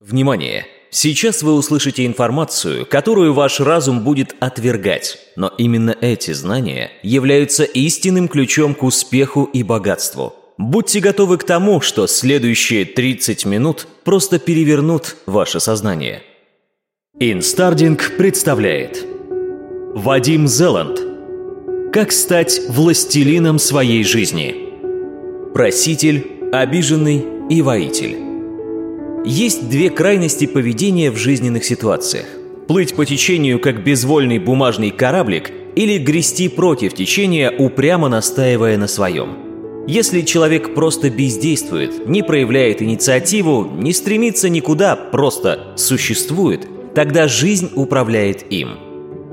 Внимание! Сейчас вы услышите информацию, которую ваш разум будет отвергать, но именно эти знания являются истинным ключом к успеху и богатству. Будьте готовы к тому, что следующие 30 минут просто перевернут ваше сознание. Инстардинг представляет Вадим Зеланд Как стать властелином своей жизни Проситель, обиженный и воитель есть две крайности поведения в жизненных ситуациях. Плыть по течению, как безвольный бумажный кораблик, или грести против течения, упрямо настаивая на своем. Если человек просто бездействует, не проявляет инициативу, не стремится никуда, просто существует, тогда жизнь управляет им.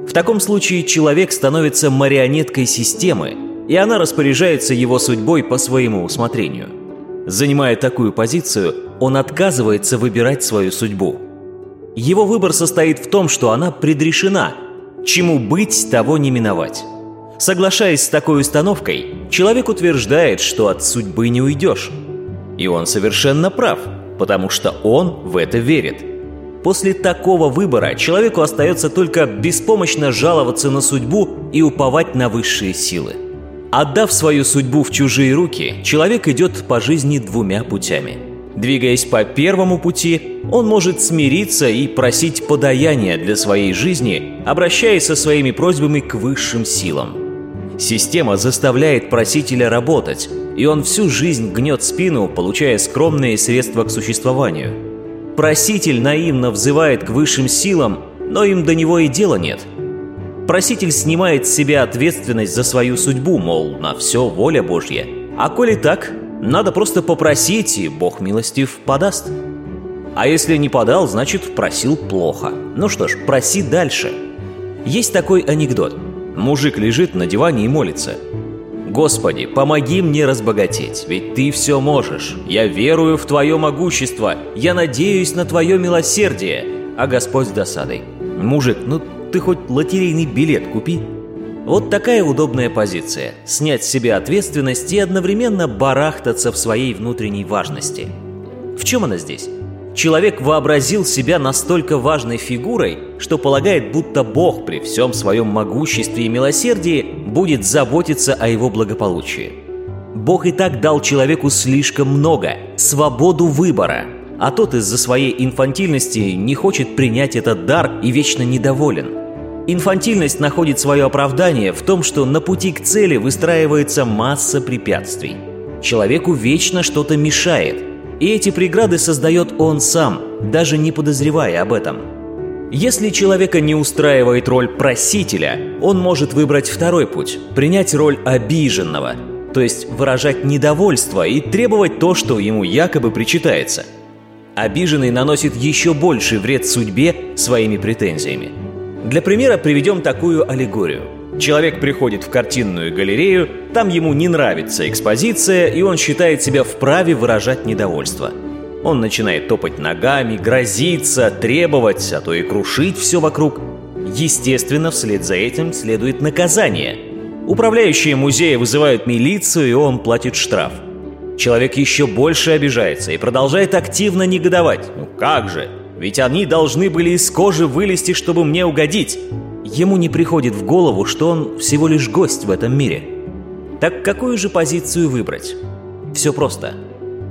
В таком случае человек становится марионеткой системы, и она распоряжается его судьбой по своему усмотрению. Занимая такую позицию, он отказывается выбирать свою судьбу. Его выбор состоит в том, что она предрешена. Чему быть, того не миновать. Соглашаясь с такой установкой, человек утверждает, что от судьбы не уйдешь. И он совершенно прав, потому что он в это верит. После такого выбора человеку остается только беспомощно жаловаться на судьбу и уповать на высшие силы. Отдав свою судьбу в чужие руки, человек идет по жизни двумя путями – Двигаясь по первому пути, он может смириться и просить подаяния для своей жизни, обращаясь со своими просьбами к высшим силам. Система заставляет просителя работать, и он всю жизнь гнет спину, получая скромные средства к существованию. Проситель наивно взывает к высшим силам, но им до него и дела нет. Проситель снимает с себя ответственность за свою судьбу, мол, на все воля Божья. А коли так, надо просто попросить, и Бог милостив подаст. А если не подал, значит просил плохо. Ну что ж, проси дальше. Есть такой анекдот. Мужик лежит на диване и молится. «Господи, помоги мне разбогатеть, ведь Ты все можешь. Я верую в Твое могущество. Я надеюсь на Твое милосердие». А Господь с досадой. «Мужик, ну ты хоть лотерейный билет купи». Вот такая удобная позиция – снять с себя ответственность и одновременно барахтаться в своей внутренней важности. В чем она здесь? Человек вообразил себя настолько важной фигурой, что полагает, будто Бог при всем своем могуществе и милосердии будет заботиться о его благополучии. Бог и так дал человеку слишком много – свободу выбора, а тот из-за своей инфантильности не хочет принять этот дар и вечно недоволен – Инфантильность находит свое оправдание в том, что на пути к цели выстраивается масса препятствий. Человеку вечно что-то мешает, и эти преграды создает он сам, даже не подозревая об этом. Если человека не устраивает роль просителя, он может выбрать второй путь – принять роль обиженного, то есть выражать недовольство и требовать то, что ему якобы причитается. Обиженный наносит еще больший вред судьбе своими претензиями – для примера приведем такую аллегорию. Человек приходит в картинную галерею, там ему не нравится экспозиция, и он считает себя вправе выражать недовольство. Он начинает топать ногами, грозиться, требовать, а то и крушить все вокруг. Естественно, вслед за этим следует наказание. Управляющие музея вызывают милицию, и он платит штраф. Человек еще больше обижается и продолжает активно негодовать. Ну как же? Ведь они должны были из кожи вылезти, чтобы мне угодить. Ему не приходит в голову, что он всего лишь гость в этом мире. Так какую же позицию выбрать? Все просто.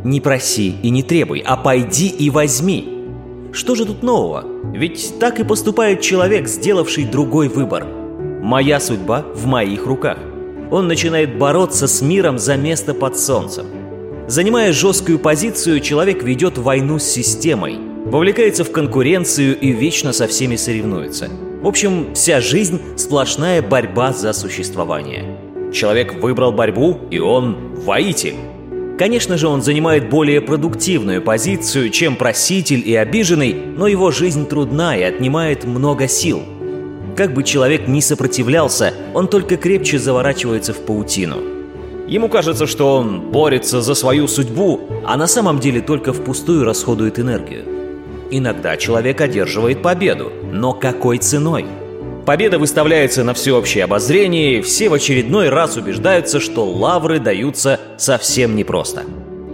Не проси и не требуй, а пойди и возьми. Что же тут нового? Ведь так и поступает человек, сделавший другой выбор. Моя судьба в моих руках. Он начинает бороться с миром за место под солнцем. Занимая жесткую позицию, человек ведет войну с системой – вовлекается в конкуренцию и вечно со всеми соревнуется. В общем, вся жизнь – сплошная борьба за существование. Человек выбрал борьбу, и он воитель. Конечно же, он занимает более продуктивную позицию, чем проситель и обиженный, но его жизнь трудна и отнимает много сил. Как бы человек ни сопротивлялся, он только крепче заворачивается в паутину. Ему кажется, что он борется за свою судьбу, а на самом деле только впустую расходует энергию. Иногда человек одерживает победу, но какой ценой? Победа выставляется на всеобщее обозрение, и все в очередной раз убеждаются, что лавры даются совсем непросто.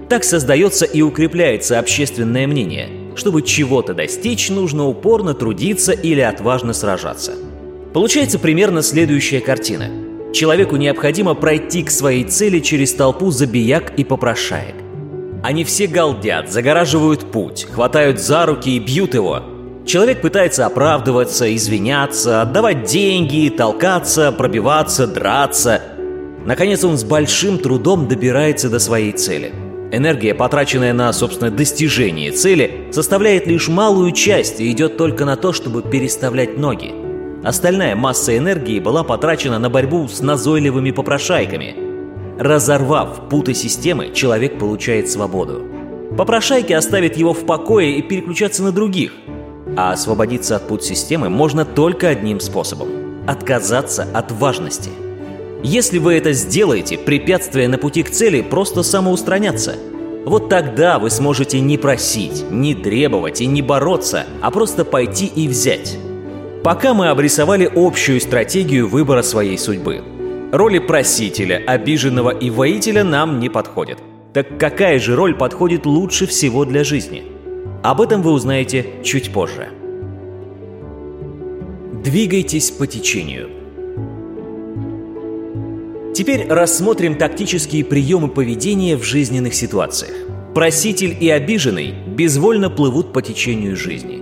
Так создается и укрепляется общественное мнение. чтобы чего-то достичь, нужно упорно трудиться или отважно сражаться. Получается примерно следующая картина. Человеку необходимо пройти к своей цели через толпу забияк и попрошаек. Они все галдят, загораживают путь, хватают за руки и бьют его. Человек пытается оправдываться, извиняться, отдавать деньги, толкаться, пробиваться, драться. Наконец он с большим трудом добирается до своей цели. Энергия, потраченная на, собственно, достижение цели, составляет лишь малую часть и идет только на то, чтобы переставлять ноги. Остальная масса энергии была потрачена на борьбу с назойливыми попрошайками – Разорвав путы системы, человек получает свободу. Попрошайки оставят его в покое и переключаться на других. А освободиться от пут системы можно только одним способом – отказаться от важности. Если вы это сделаете, препятствия на пути к цели просто самоустранятся. Вот тогда вы сможете не просить, не требовать и не бороться, а просто пойти и взять. Пока мы обрисовали общую стратегию выбора своей судьбы – Роли просителя, обиженного и воителя нам не подходят. Так какая же роль подходит лучше всего для жизни? Об этом вы узнаете чуть позже. Двигайтесь по течению. Теперь рассмотрим тактические приемы поведения в жизненных ситуациях. Проситель и обиженный безвольно плывут по течению жизни.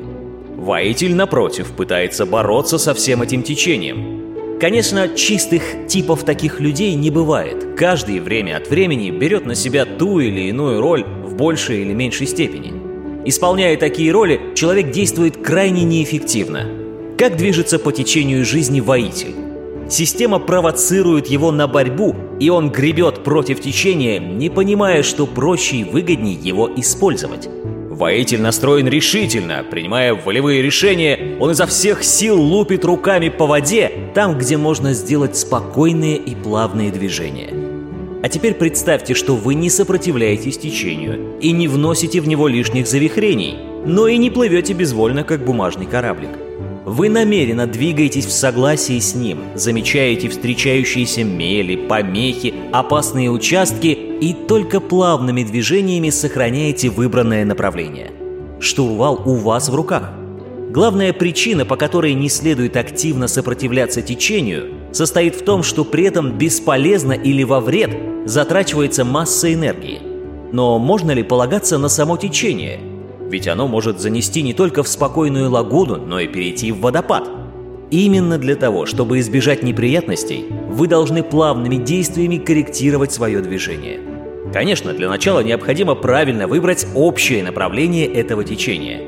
Воитель, напротив, пытается бороться со всем этим течением, Конечно, чистых типов таких людей не бывает. Каждый время от времени берет на себя ту или иную роль в большей или меньшей степени. Исполняя такие роли, человек действует крайне неэффективно. Как движется по течению жизни воитель? Система провоцирует его на борьбу, и он гребет против течения, не понимая, что проще и выгоднее его использовать. Воитель настроен решительно, принимая волевые решения, он изо всех сил лупит руками по воде, там, где можно сделать спокойные и плавные движения. А теперь представьте, что вы не сопротивляетесь течению и не вносите в него лишних завихрений, но и не плывете безвольно, как бумажный кораблик. Вы намеренно двигаетесь в согласии с ним, замечаете встречающиеся мели, помехи, опасные участки и только плавными движениями сохраняете выбранное направление. Штурвал у вас в руках. Главная причина, по которой не следует активно сопротивляться течению, состоит в том, что при этом бесполезно или во вред затрачивается масса энергии. Но можно ли полагаться на само течение – ведь оно может занести не только в спокойную лагуну, но и перейти в водопад. Именно для того, чтобы избежать неприятностей, вы должны плавными действиями корректировать свое движение. Конечно, для начала необходимо правильно выбрать общее направление этого течения.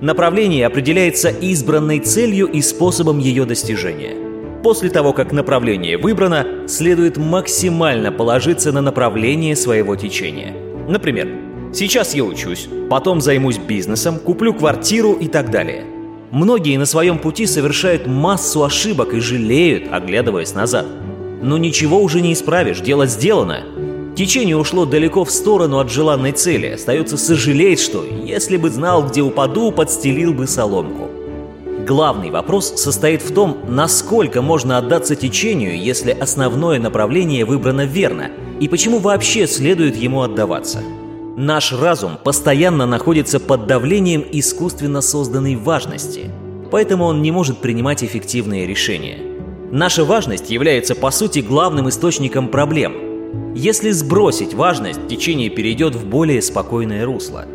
Направление определяется избранной целью и способом ее достижения. После того, как направление выбрано, следует максимально положиться на направление своего течения. Например, Сейчас я учусь, потом займусь бизнесом, куплю квартиру и так далее. Многие на своем пути совершают массу ошибок и жалеют, оглядываясь назад. Но ничего уже не исправишь, дело сделано. Течение ушло далеко в сторону от желанной цели. Остается сожалеть, что, если бы знал, где упаду, подстелил бы соломку. Главный вопрос состоит в том, насколько можно отдаться течению, если основное направление выбрано верно, и почему вообще следует ему отдаваться. Наш разум постоянно находится под давлением искусственно созданной важности, поэтому он не может принимать эффективные решения. Наша важность является по сути главным источником проблем. Если сбросить важность, течение перейдет в более спокойное русло.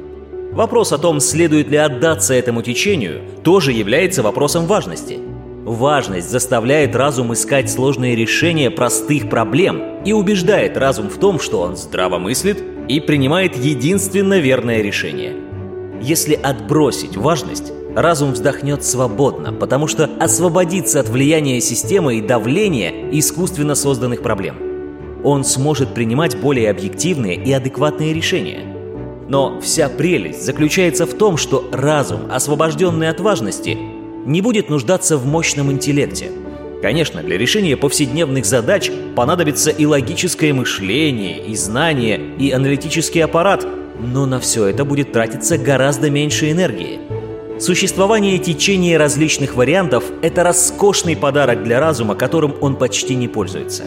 Вопрос о том, следует ли отдаться этому течению, тоже является вопросом важности. Важность заставляет разум искать сложные решения простых проблем и убеждает разум в том, что он здраво мыслит и принимает единственно верное решение. Если отбросить важность, разум вздохнет свободно, потому что освободится от влияния системы и давления искусственно созданных проблем. Он сможет принимать более объективные и адекватные решения. Но вся прелесть заключается в том, что разум, освобожденный от важности, не будет нуждаться в мощном интеллекте – Конечно, для решения повседневных задач понадобится и логическое мышление, и знание, и аналитический аппарат, но на все это будет тратиться гораздо меньше энергии. Существование течения различных вариантов – это роскошный подарок для разума, которым он почти не пользуется.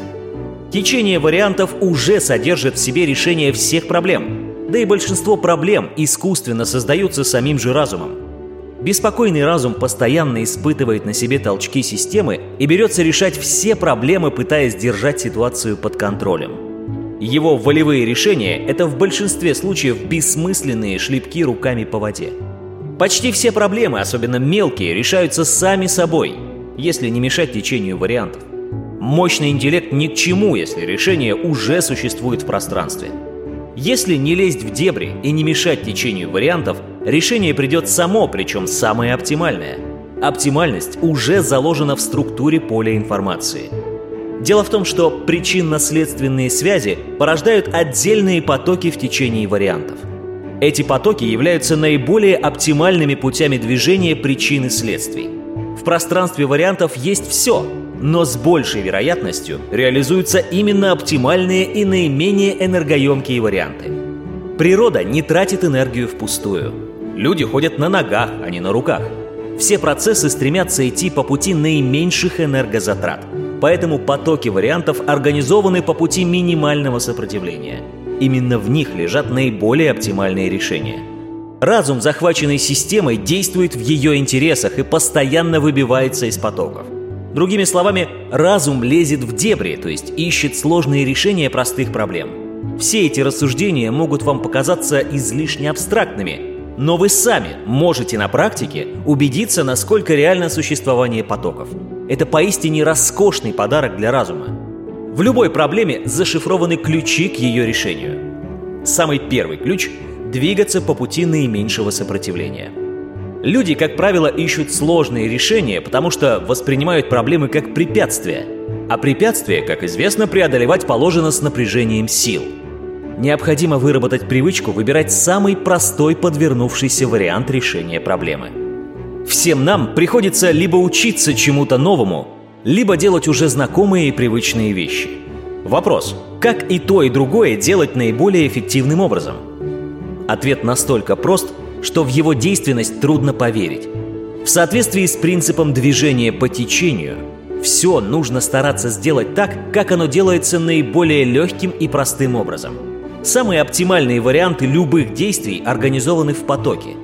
Течение вариантов уже содержит в себе решение всех проблем. Да и большинство проблем искусственно создаются самим же разумом. Беспокойный разум постоянно испытывает на себе толчки системы и берется решать все проблемы, пытаясь держать ситуацию под контролем. Его волевые решения – это в большинстве случаев бессмысленные шлепки руками по воде. Почти все проблемы, особенно мелкие, решаются сами собой, если не мешать течению вариантов. Мощный интеллект ни к чему, если решение уже существует в пространстве. Если не лезть в дебри и не мешать течению вариантов, решение придет само, причем самое оптимальное. Оптимальность уже заложена в структуре поля информации. Дело в том, что причинно-следственные связи порождают отдельные потоки в течении вариантов – эти потоки являются наиболее оптимальными путями движения причин и следствий. В пространстве вариантов есть все, но с большей вероятностью реализуются именно оптимальные и наименее энергоемкие варианты. Природа не тратит энергию впустую. Люди ходят на ногах, а не на руках. Все процессы стремятся идти по пути наименьших энергозатрат. Поэтому потоки вариантов организованы по пути минимального сопротивления – Именно в них лежат наиболее оптимальные решения. Разум, захваченный системой, действует в ее интересах и постоянно выбивается из потоков. Другими словами, разум лезет в дебри, то есть ищет сложные решения простых проблем. Все эти рассуждения могут вам показаться излишне абстрактными, но вы сами можете на практике убедиться, насколько реально существование потоков. Это поистине роскошный подарок для разума. В любой проблеме зашифрованы ключи к ее решению. Самый первый ключ – двигаться по пути наименьшего сопротивления. Люди, как правило, ищут сложные решения, потому что воспринимают проблемы как препятствия. А препятствия, как известно, преодолевать положено с напряжением сил. Необходимо выработать привычку выбирать самый простой подвернувшийся вариант решения проблемы. Всем нам приходится либо учиться чему-то новому, либо делать уже знакомые и привычные вещи. Вопрос, как и то, и другое делать наиболее эффективным образом? Ответ настолько прост, что в его действенность трудно поверить. В соответствии с принципом движения по течению, все нужно стараться сделать так, как оно делается наиболее легким и простым образом. Самые оптимальные варианты любых действий организованы в потоке.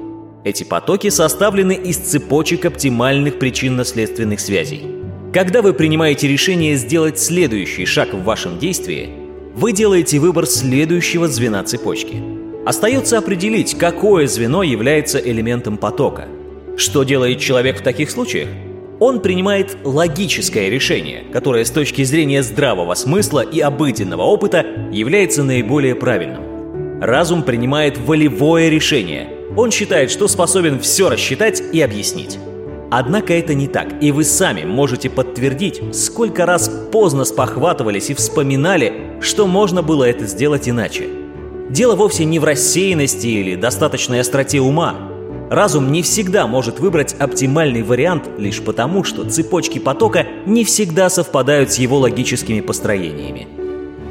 Эти потоки составлены из цепочек оптимальных причинно-следственных связей – когда вы принимаете решение сделать следующий шаг в вашем действии, вы делаете выбор следующего звена цепочки. Остается определить, какое звено является элементом потока. Что делает человек в таких случаях? Он принимает логическое решение, которое с точки зрения здравого смысла и обыденного опыта является наиболее правильным. Разум принимает волевое решение. Он считает, что способен все рассчитать и объяснить. Однако это не так, и вы сами можете подтвердить, сколько раз поздно спохватывались и вспоминали, что можно было это сделать иначе. Дело вовсе не в рассеянности или достаточной остроте ума. Разум не всегда может выбрать оптимальный вариант лишь потому, что цепочки потока не всегда совпадают с его логическими построениями.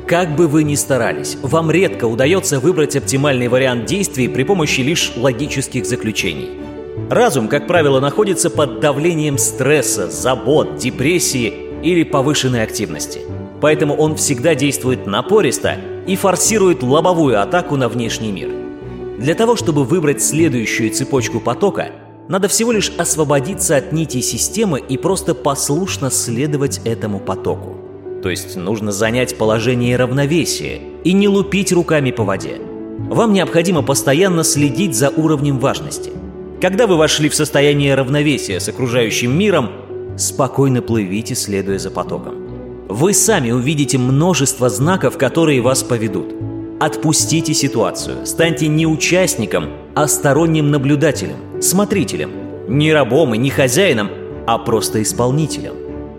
Как бы вы ни старались, вам редко удается выбрать оптимальный вариант действий при помощи лишь логических заключений. Разум, как правило, находится под давлением стресса, забот, депрессии или повышенной активности. Поэтому он всегда действует напористо и форсирует лобовую атаку на внешний мир. Для того, чтобы выбрать следующую цепочку потока, надо всего лишь освободиться от нитей системы и просто послушно следовать этому потоку. То есть нужно занять положение равновесия и не лупить руками по воде. Вам необходимо постоянно следить за уровнем важности. Когда вы вошли в состояние равновесия с окружающим миром, спокойно плывите, следуя за потоком. Вы сами увидите множество знаков, которые вас поведут. Отпустите ситуацию, станьте не участником, а сторонним наблюдателем, смотрителем, не рабом и не хозяином, а просто исполнителем.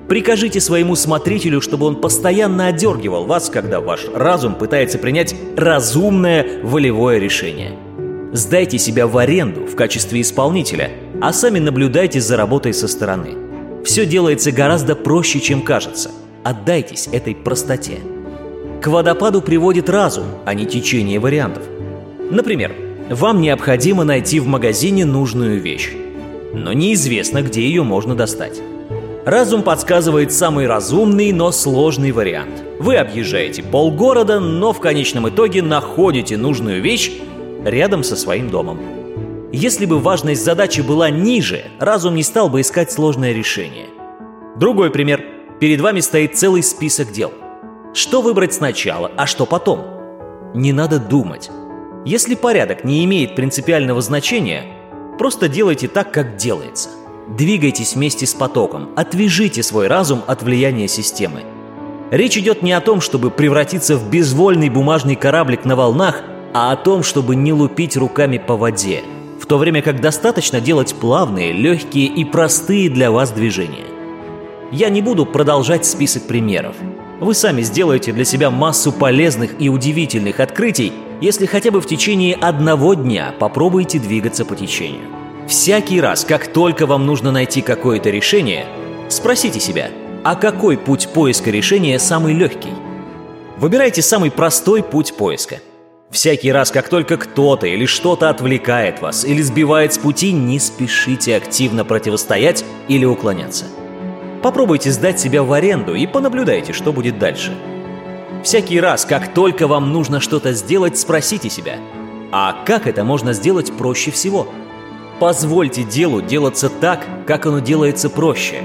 Прикажите своему смотрителю, чтобы он постоянно одергивал вас, когда ваш разум пытается принять разумное волевое решение – Сдайте себя в аренду в качестве исполнителя, а сами наблюдайте за работой со стороны. Все делается гораздо проще, чем кажется. Отдайтесь этой простоте. К водопаду приводит разум, а не течение вариантов. Например, вам необходимо найти в магазине нужную вещь, но неизвестно, где ее можно достать. Разум подсказывает самый разумный, но сложный вариант. Вы объезжаете полгорода, но в конечном итоге находите нужную вещь рядом со своим домом. Если бы важность задачи была ниже, разум не стал бы искать сложное решение. Другой пример. Перед вами стоит целый список дел. Что выбрать сначала, а что потом? Не надо думать. Если порядок не имеет принципиального значения, просто делайте так, как делается – Двигайтесь вместе с потоком, отвяжите свой разум от влияния системы. Речь идет не о том, чтобы превратиться в безвольный бумажный кораблик на волнах, а о том, чтобы не лупить руками по воде, в то время как достаточно делать плавные, легкие и простые для вас движения. Я не буду продолжать список примеров. Вы сами сделаете для себя массу полезных и удивительных открытий, если хотя бы в течение одного дня попробуете двигаться по течению. Всякий раз, как только вам нужно найти какое-то решение, спросите себя, а какой путь поиска решения самый легкий? Выбирайте самый простой путь поиска. Всякий раз, как только кто-то или что-то отвлекает вас или сбивает с пути, не спешите активно противостоять или уклоняться. Попробуйте сдать себя в аренду и понаблюдайте, что будет дальше. Всякий раз, как только вам нужно что-то сделать, спросите себя, а как это можно сделать проще всего – Позвольте делу делаться так, как оно делается проще.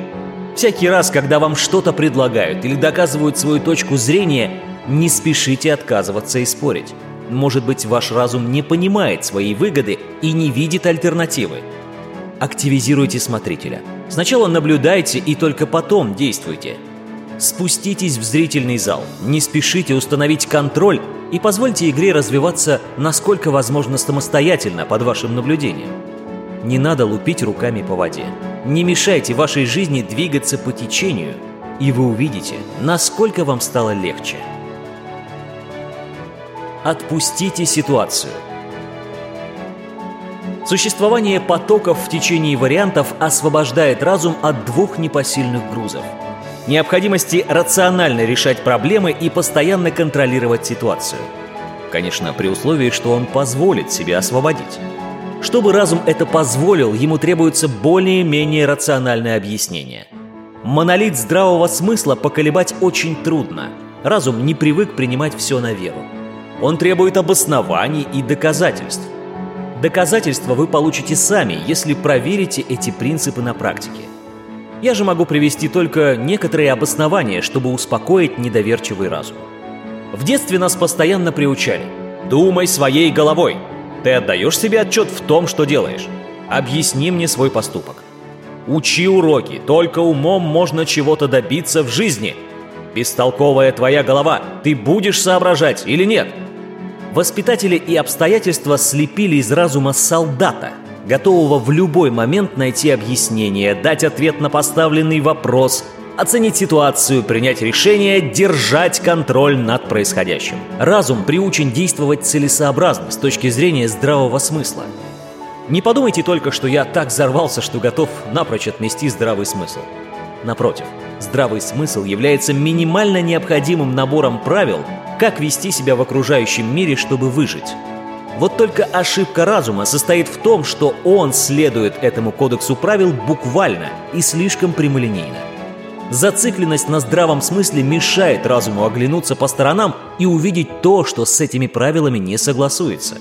Всякий раз, когда вам что-то предлагают или доказывают свою точку зрения, не спешите отказываться и спорить. Может быть, ваш разум не понимает свои выгоды и не видит альтернативы. Активизируйте смотрителя. Сначала наблюдайте и только потом действуйте. Спуститесь в зрительный зал, не спешите установить контроль и позвольте игре развиваться насколько возможно самостоятельно под вашим наблюдением. Не надо лупить руками по воде. Не мешайте вашей жизни двигаться по течению, и вы увидите, насколько вам стало легче. Отпустите ситуацию. Существование потоков в течение вариантов освобождает разум от двух непосильных грузов. Необходимости рационально решать проблемы и постоянно контролировать ситуацию. Конечно, при условии, что он позволит себе освободить. Чтобы разум это позволил, ему требуется более-менее рациональное объяснение. Монолит здравого смысла поколебать очень трудно. Разум не привык принимать все на веру. Он требует обоснований и доказательств. Доказательства вы получите сами, если проверите эти принципы на практике. Я же могу привести только некоторые обоснования, чтобы успокоить недоверчивый разум. В детстве нас постоянно приучали. Думай своей головой, ты отдаешь себе отчет в том, что делаешь? Объясни мне свой поступок. Учи уроки, только умом можно чего-то добиться в жизни. Бестолковая твоя голова, ты будешь соображать или нет? Воспитатели и обстоятельства слепили из разума солдата, готового в любой момент найти объяснение, дать ответ на поставленный вопрос – оценить ситуацию, принять решение, держать контроль над происходящим. Разум приучен действовать целесообразно с точки зрения здравого смысла. Не подумайте только, что я так взорвался, что готов напрочь отмести здравый смысл. Напротив, здравый смысл является минимально необходимым набором правил, как вести себя в окружающем мире, чтобы выжить. Вот только ошибка разума состоит в том, что он следует этому кодексу правил буквально и слишком прямолинейно. Зацикленность на здравом смысле мешает разуму оглянуться по сторонам и увидеть то, что с этими правилами не согласуется.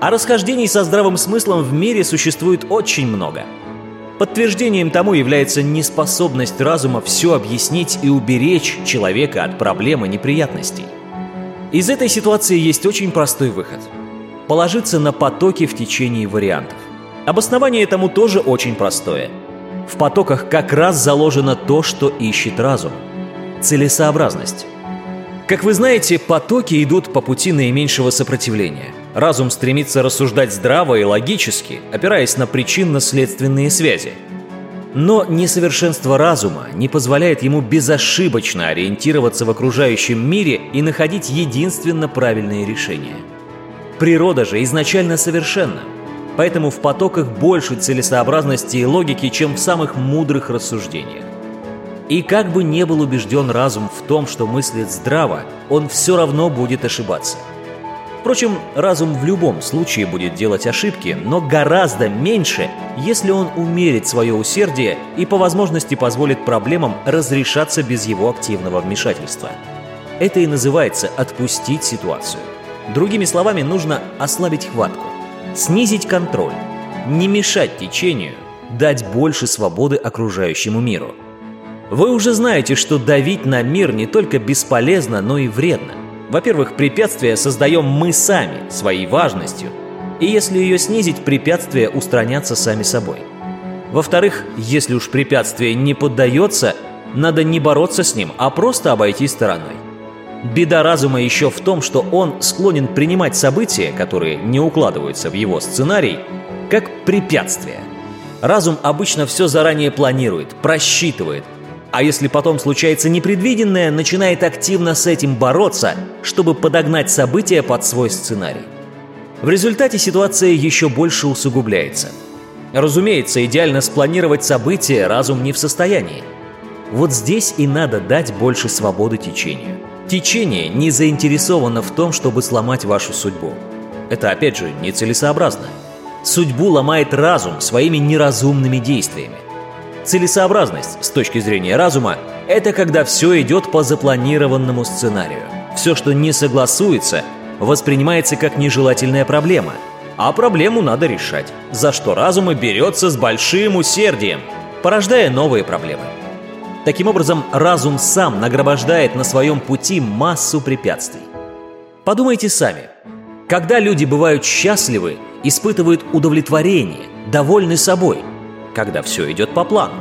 А расхождений со здравым смыслом в мире существует очень много. Подтверждением тому является неспособность разума все объяснить и уберечь человека от проблем и неприятностей. Из этой ситуации есть очень простой выход. Положиться на потоки в течение вариантов. Обоснование этому тоже очень простое – в потоках как раз заложено то, что ищет разум – целесообразность. Как вы знаете, потоки идут по пути наименьшего сопротивления. Разум стремится рассуждать здраво и логически, опираясь на причинно-следственные связи. Но несовершенство разума не позволяет ему безошибочно ориентироваться в окружающем мире и находить единственно правильные решения. Природа же изначально совершенна – Поэтому в потоках больше целесообразности и логики, чем в самых мудрых рассуждениях. И как бы не был убежден разум в том, что мыслит здраво, он все равно будет ошибаться. Впрочем, разум в любом случае будет делать ошибки, но гораздо меньше, если он умерит свое усердие и по возможности позволит проблемам разрешаться без его активного вмешательства. Это и называется отпустить ситуацию. Другими словами, нужно ослабить хватку, снизить контроль, не мешать течению, дать больше свободы окружающему миру. Вы уже знаете, что давить на мир не только бесполезно, но и вредно. Во-первых, препятствия создаем мы сами, своей важностью. И если ее снизить, препятствия устранятся сами собой. Во-вторых, если уж препятствие не поддается, надо не бороться с ним, а просто обойти стороной. Беда разума еще в том, что он склонен принимать события, которые не укладываются в его сценарий, как препятствие. Разум обычно все заранее планирует, просчитывает, а если потом случается непредвиденное, начинает активно с этим бороться, чтобы подогнать события под свой сценарий. В результате ситуация еще больше усугубляется. Разумеется, идеально спланировать события разум не в состоянии. Вот здесь и надо дать больше свободы течению. Течение не заинтересовано в том, чтобы сломать вашу судьбу. Это, опять же, нецелесообразно. Судьбу ломает разум своими неразумными действиями. Целесообразность с точки зрения разума – это когда все идет по запланированному сценарию. Все, что не согласуется, воспринимается как нежелательная проблема. А проблему надо решать, за что разум и берется с большим усердием, порождая новые проблемы. Таким образом, разум сам нагромождает на своем пути массу препятствий. Подумайте сами. Когда люди бывают счастливы, испытывают удовлетворение, довольны собой – когда все идет по плану.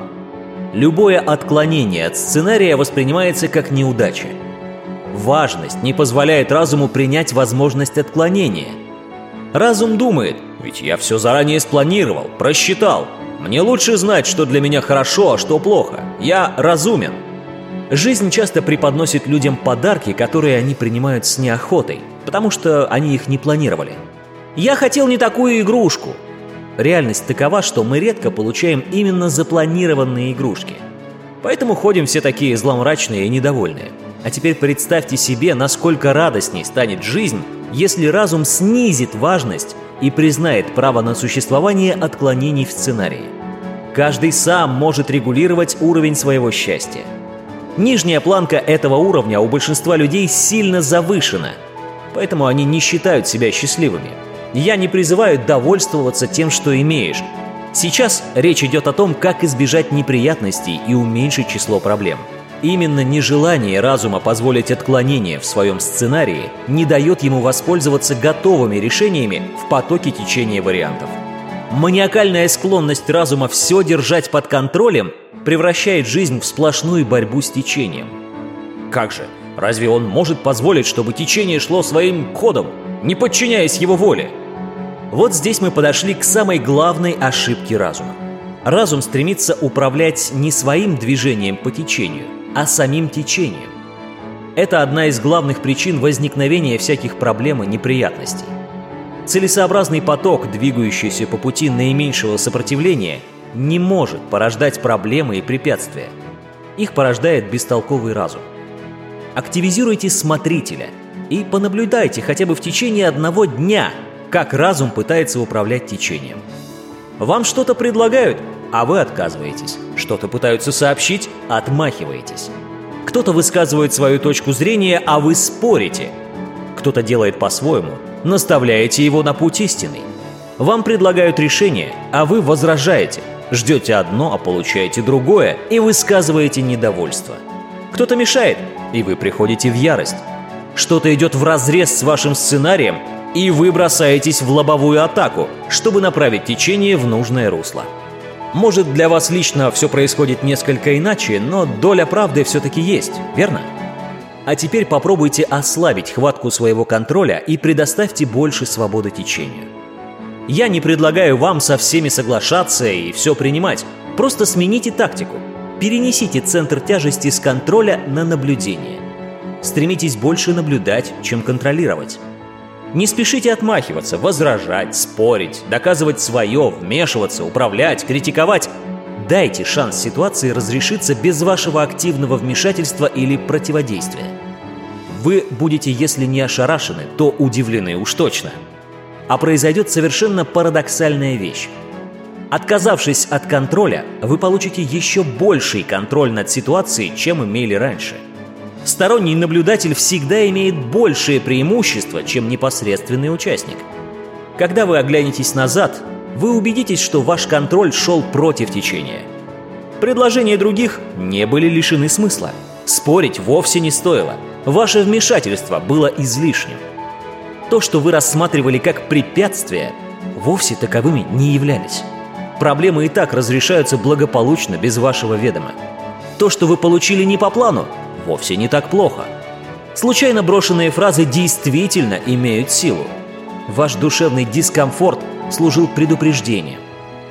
Любое отклонение от сценария воспринимается как неудача. Важность не позволяет разуму принять возможность отклонения. Разум думает, ведь я все заранее спланировал, просчитал. Мне лучше знать, что для меня хорошо, а что плохо. Я разумен. Жизнь часто преподносит людям подарки, которые они принимают с неохотой, потому что они их не планировали. Я хотел не такую игрушку, Реальность такова, что мы редко получаем именно запланированные игрушки. Поэтому ходим все такие зломрачные и недовольные. А теперь представьте себе, насколько радостней станет жизнь, если разум снизит важность и признает право на существование отклонений в сценарии. Каждый сам может регулировать уровень своего счастья. Нижняя планка этого уровня у большинства людей сильно завышена, поэтому они не считают себя счастливыми – я не призываю довольствоваться тем, что имеешь. Сейчас речь идет о том, как избежать неприятностей и уменьшить число проблем. Именно нежелание разума позволить отклонение в своем сценарии не дает ему воспользоваться готовыми решениями в потоке течения вариантов. Маниакальная склонность разума все держать под контролем превращает жизнь в сплошную борьбу с течением. Как же, разве он может позволить, чтобы течение шло своим ходом, не подчиняясь его воле? Вот здесь мы подошли к самой главной ошибке разума. Разум стремится управлять не своим движением по течению, а самим течением. Это одна из главных причин возникновения всяких проблем и неприятностей. Целесообразный поток, двигающийся по пути наименьшего сопротивления, не может порождать проблемы и препятствия. Их порождает бестолковый разум. Активизируйте смотрителя и понаблюдайте хотя бы в течение одного дня – как разум пытается управлять течением. Вам что-то предлагают, а вы отказываетесь. Что-то пытаются сообщить, отмахиваетесь. Кто-то высказывает свою точку зрения, а вы спорите. Кто-то делает по-своему, наставляете его на путь истинный. Вам предлагают решение, а вы возражаете. Ждете одно, а получаете другое, и высказываете недовольство. Кто-то мешает, и вы приходите в ярость. Что-то идет в разрез с вашим сценарием, и вы бросаетесь в лобовую атаку, чтобы направить течение в нужное русло. Может, для вас лично все происходит несколько иначе, но доля правды все-таки есть, верно? А теперь попробуйте ослабить хватку своего контроля и предоставьте больше свободы течению. Я не предлагаю вам со всеми соглашаться и все принимать. Просто смените тактику. Перенесите центр тяжести с контроля на наблюдение. Стремитесь больше наблюдать, чем контролировать. Не спешите отмахиваться, возражать, спорить, доказывать свое, вмешиваться, управлять, критиковать. Дайте шанс ситуации разрешиться без вашего активного вмешательства или противодействия. вы будете, если не ошарашены, то удивлены уж точно. А произойдет совершенно парадоксальная вещь. Отказавшись от контроля, вы получите еще больший контроль над ситуацией, чем имели раньше. Сторонний наблюдатель всегда имеет большее преимущество, чем непосредственный участник. Когда вы оглянетесь назад, вы убедитесь, что ваш контроль шел против течения. Предложения других не были лишены смысла. Спорить вовсе не стоило. Ваше вмешательство было излишним. То, что вы рассматривали как препятствие, вовсе таковыми не являлись. Проблемы и так разрешаются благополучно без вашего ведома. То, что вы получили не по плану, вовсе не так плохо. Случайно брошенные фразы действительно имеют силу. Ваш душевный дискомфорт служил предупреждением.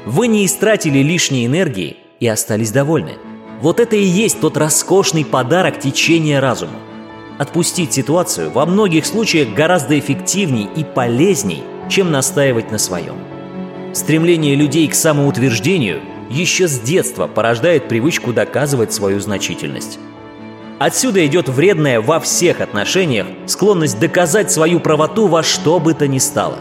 Вы не истратили лишней энергии и остались довольны. Вот это и есть тот роскошный подарок течения разума. Отпустить ситуацию во многих случаях гораздо эффективней и полезней, чем настаивать на своем. Стремление людей к самоутверждению еще с детства порождает привычку доказывать свою значительность. Отсюда идет вредная во всех отношениях склонность доказать свою правоту во что бы то ни стало.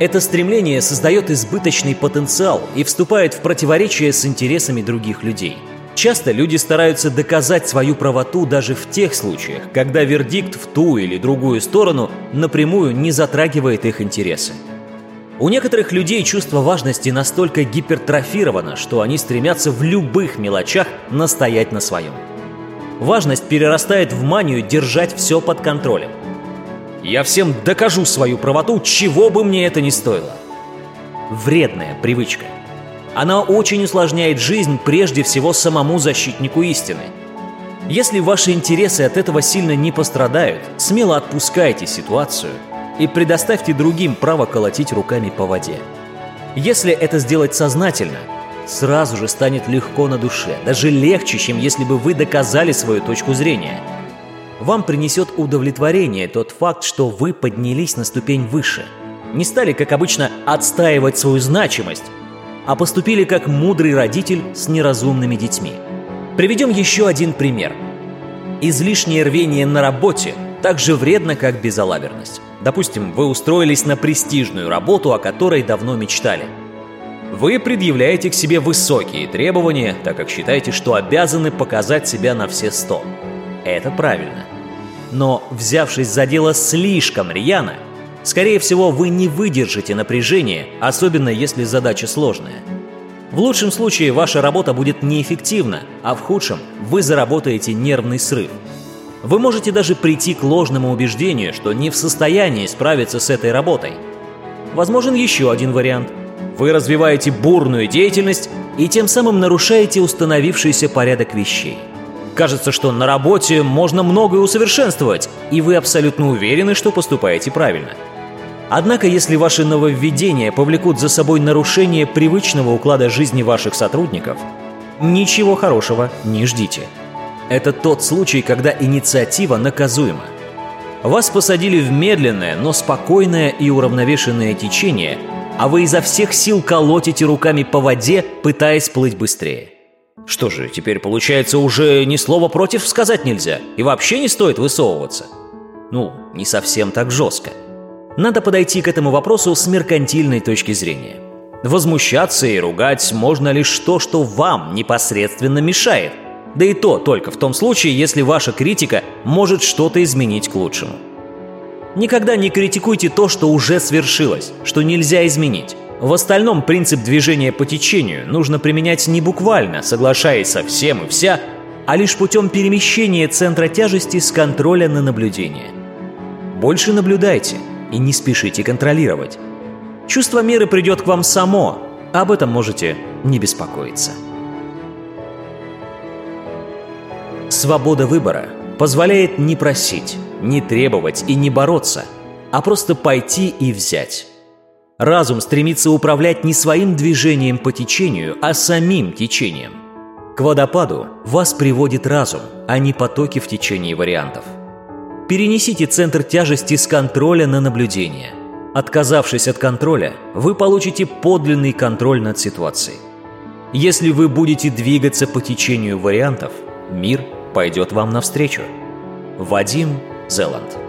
Это стремление создает избыточный потенциал и вступает в противоречие с интересами других людей. Часто люди стараются доказать свою правоту даже в тех случаях, когда вердикт в ту или другую сторону напрямую не затрагивает их интересы. У некоторых людей чувство важности настолько гипертрофировано, что они стремятся в любых мелочах настоять на своем. Важность перерастает в манию держать все под контролем. Я всем докажу свою правоту, чего бы мне это ни стоило. Вредная привычка. Она очень усложняет жизнь прежде всего самому защитнику истины. Если ваши интересы от этого сильно не пострадают, смело отпускайте ситуацию – и предоставьте другим право колотить руками по воде. Если это сделать сознательно, сразу же станет легко на душе, даже легче, чем если бы вы доказали свою точку зрения. Вам принесет удовлетворение тот факт, что вы поднялись на ступень выше. Не стали, как обычно, отстаивать свою значимость, а поступили как мудрый родитель с неразумными детьми. Приведем еще один пример. Излишнее рвение на работе так же вредно, как безалаберность. Допустим, вы устроились на престижную работу, о которой давно мечтали. Вы предъявляете к себе высокие требования, так как считаете, что обязаны показать себя на все сто. Это правильно. Но, взявшись за дело слишком рьяно, скорее всего, вы не выдержите напряжение, особенно если задача сложная. В лучшем случае ваша работа будет неэффективна, а в худшем вы заработаете нервный срыв – вы можете даже прийти к ложному убеждению, что не в состоянии справиться с этой работой. Возможен еще один вариант. Вы развиваете бурную деятельность и тем самым нарушаете установившийся порядок вещей. Кажется, что на работе можно многое усовершенствовать, и вы абсолютно уверены, что поступаете правильно. Однако, если ваши нововведения повлекут за собой нарушение привычного уклада жизни ваших сотрудников, ничего хорошего не ждите. Это тот случай, когда инициатива наказуема. Вас посадили в медленное, но спокойное и уравновешенное течение, а вы изо всех сил колотите руками по воде, пытаясь плыть быстрее. Что же, теперь получается уже ни слова против сказать нельзя, и вообще не стоит высовываться? Ну, не совсем так жестко. Надо подойти к этому вопросу с меркантильной точки зрения. Возмущаться и ругать можно лишь то, что вам непосредственно мешает, да и то только в том случае, если ваша критика может что-то изменить к лучшему. Никогда не критикуйте то, что уже свершилось, что нельзя изменить. В остальном принцип движения по течению нужно применять не буквально, соглашаясь со всем и вся, а лишь путем перемещения центра тяжести с контроля на наблюдение. Больше наблюдайте и не спешите контролировать. Чувство меры придет к вам само, об этом можете не беспокоиться. Свобода выбора позволяет не просить, не требовать и не бороться, а просто пойти и взять. Разум стремится управлять не своим движением по течению, а самим течением. К водопаду вас приводит разум, а не потоки в течении вариантов. Перенесите центр тяжести с контроля на наблюдение. Отказавшись от контроля, вы получите подлинный контроль над ситуацией. Если вы будете двигаться по течению вариантов, мир пойдет вам навстречу. Вадим Зеланд.